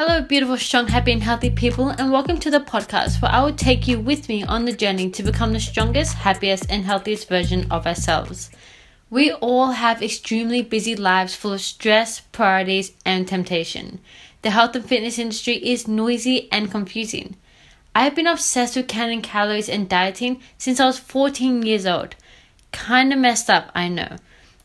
Hello, beautiful, strong, happy, and healthy people, and welcome to the podcast where I will take you with me on the journey to become the strongest, happiest, and healthiest version of ourselves. We all have extremely busy lives full of stress, priorities, and temptation. The health and fitness industry is noisy and confusing. I have been obsessed with counting calories and dieting since I was 14 years old. Kinda messed up, I know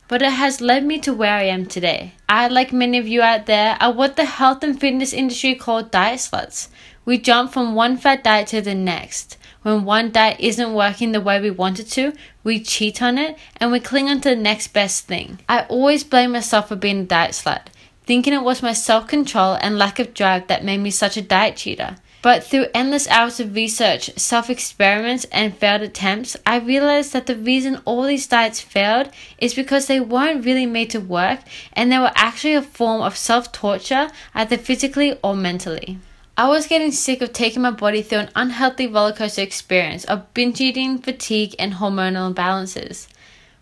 but it has led me to where I am today. I, like many of you out there, are what the health and fitness industry call diet sluts. We jump from one fat diet to the next. When one diet isn't working the way we want it to, we cheat on it and we cling on to the next best thing. I always blame myself for being a diet slut, thinking it was my self control and lack of drive that made me such a diet cheater. But through endless hours of research, self experiments, and failed attempts, I realized that the reason all these diets failed is because they weren't really made to work and they were actually a form of self torture, either physically or mentally. I was getting sick of taking my body through an unhealthy rollercoaster experience of binge eating, fatigue, and hormonal imbalances.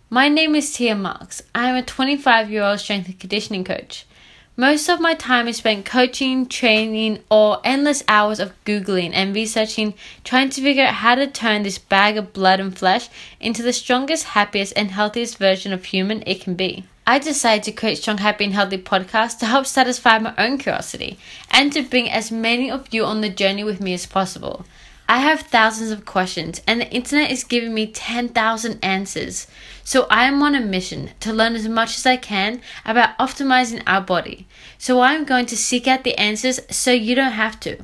My name is Tia Marks. I am a 25 year old strength and conditioning coach. Most of my time is spent coaching, training, or endless hours of Googling and researching, trying to figure out how to turn this bag of blood and flesh into the strongest, happiest, and healthiest version of human it can be. I decided to create Strong, Happy, and Healthy podcast to help satisfy my own curiosity and to bring as many of you on the journey with me as possible. I have thousands of questions, and the internet is giving me 10,000 answers. So I am on a mission to learn as much as I can about optimizing our body. So I'm going to seek out the answers so you don't have to.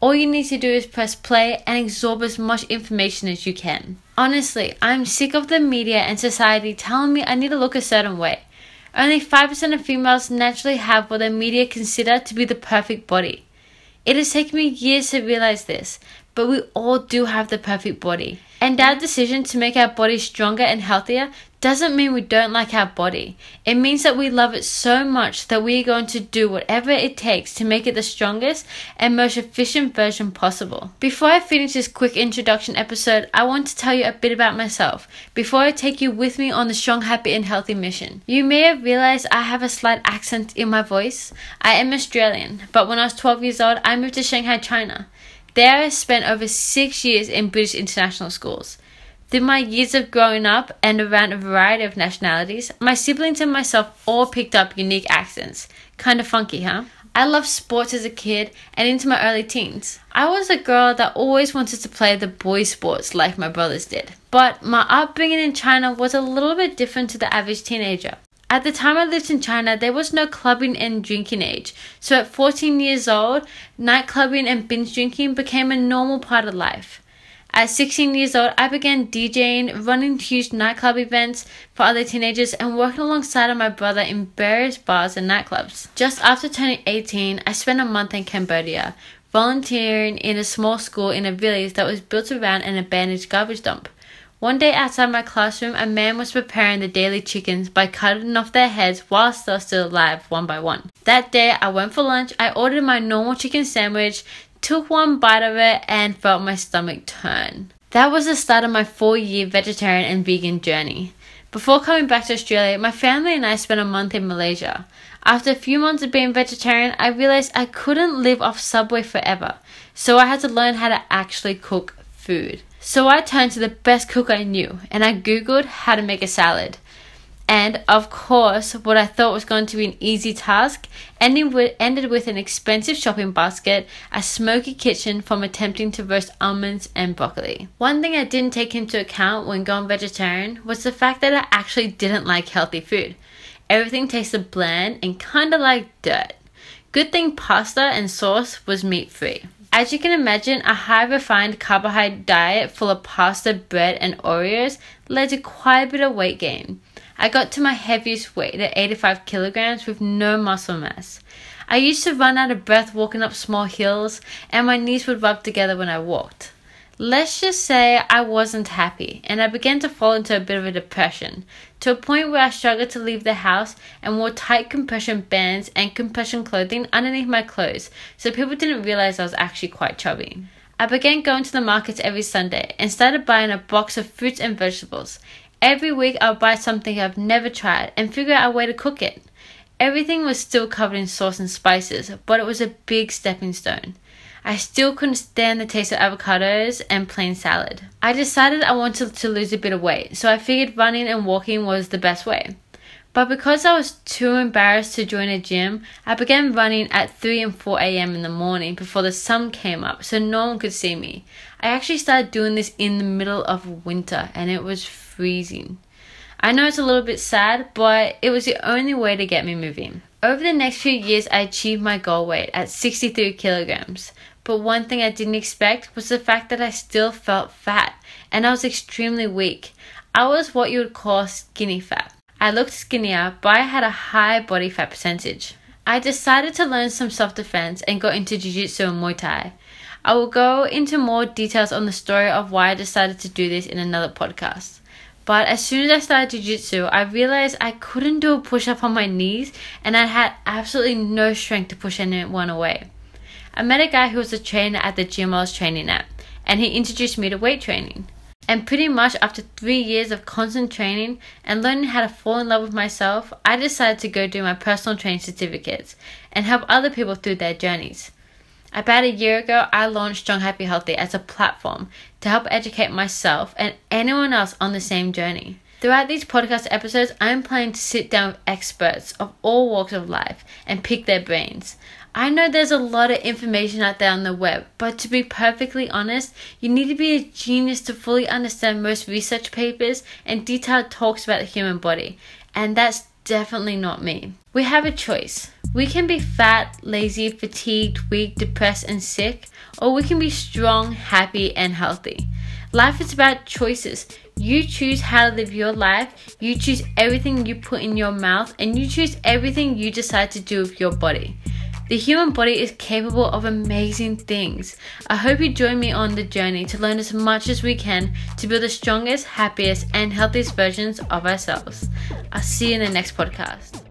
All you need to do is press play and absorb as much information as you can. Honestly, I'm sick of the media and society telling me I need to look a certain way. Only 5% of females naturally have what the media consider to be the perfect body. It has taken me years to realize this, but we all do have the perfect body. And our decision to make our body stronger and healthier doesn't mean we don't like our body. It means that we love it so much that we are going to do whatever it takes to make it the strongest and most efficient version possible. Before I finish this quick introduction episode, I want to tell you a bit about myself before I take you with me on the strong, happy, and healthy mission. You may have realized I have a slight accent in my voice. I am Australian, but when I was 12 years old, I moved to Shanghai, China. There, I spent over six years in British international schools. Through my years of growing up and around a variety of nationalities, my siblings and myself all picked up unique accents. Kind of funky, huh? I loved sports as a kid and into my early teens. I was a girl that always wanted to play the boy sports like my brothers did. But my upbringing in China was a little bit different to the average teenager. At the time I lived in China, there was no clubbing and drinking age. So at 14 years old, night clubbing and binge drinking became a normal part of life. At 16 years old, I began DJing, running huge nightclub events for other teenagers, and working alongside my brother in various bars and nightclubs. Just after turning 18, I spent a month in Cambodia, volunteering in a small school in a village that was built around an abandoned garbage dump. One day outside my classroom, a man was preparing the daily chickens by cutting off their heads whilst they were still alive, one by one. That day, I went for lunch, I ordered my normal chicken sandwich, took one bite of it, and felt my stomach turn. That was the start of my four year vegetarian and vegan journey. Before coming back to Australia, my family and I spent a month in Malaysia. After a few months of being vegetarian, I realized I couldn't live off Subway forever, so I had to learn how to actually cook food. So I turned to the best cook I knew and I googled how to make a salad. And of course, what I thought was going to be an easy task ended with, ended with an expensive shopping basket, a smoky kitchen from attempting to roast almonds and broccoli. One thing I didn't take into account when going vegetarian was the fact that I actually didn't like healthy food. Everything tasted bland and kinda like dirt. Good thing pasta and sauce was meat free. As you can imagine, a high refined carbohydrate diet full of pasta, bread, and Oreos led to quite a bit of weight gain. I got to my heaviest weight at 85 kilograms with no muscle mass. I used to run out of breath walking up small hills, and my knees would rub together when I walked. Let's just say I wasn't happy, and I began to fall into a bit of a depression, to a point where I struggled to leave the house and wore tight compression bands and compression clothing underneath my clothes, so people didn't realize I was actually quite chubby. I began going to the markets every Sunday and started buying a box of fruits and vegetables. Every week I would buy something I've never tried and figure out a way to cook it. Everything was still covered in sauce and spices, but it was a big stepping stone. I still couldn't stand the taste of avocados and plain salad. I decided I wanted to lose a bit of weight, so I figured running and walking was the best way. But because I was too embarrassed to join a gym, I began running at 3 and 4 a.m. in the morning before the sun came up so no one could see me. I actually started doing this in the middle of winter and it was freezing. I know it's a little bit sad, but it was the only way to get me moving. Over the next few years, I achieved my goal weight at 63 kilograms. But one thing I didn't expect was the fact that I still felt fat and I was extremely weak. I was what you would call skinny fat. I looked skinnier, but I had a high body fat percentage. I decided to learn some self defense and got into Jiu Jitsu and Muay Thai. I will go into more details on the story of why I decided to do this in another podcast. But as soon as I started Jiu Jitsu, I realized I couldn't do a push up on my knees and I had absolutely no strength to push anyone away. I met a guy who was a trainer at the gym I was training at, and he introduced me to weight training. And pretty much after three years of constant training and learning how to fall in love with myself, I decided to go do my personal training certificates and help other people through their journeys. About a year ago, I launched Strong Happy Healthy as a platform to help educate myself and anyone else on the same journey. Throughout these podcast episodes, I'm planning to sit down with experts of all walks of life and pick their brains. I know there's a lot of information out there on the web, but to be perfectly honest, you need to be a genius to fully understand most research papers and detailed talks about the human body, and that's definitely not me. We have a choice. We can be fat, lazy, fatigued, weak, depressed, and sick, or we can be strong, happy, and healthy. Life is about choices. You choose how to live your life, you choose everything you put in your mouth, and you choose everything you decide to do with your body. The human body is capable of amazing things. I hope you join me on the journey to learn as much as we can to build the strongest, happiest, and healthiest versions of ourselves. I'll see you in the next podcast.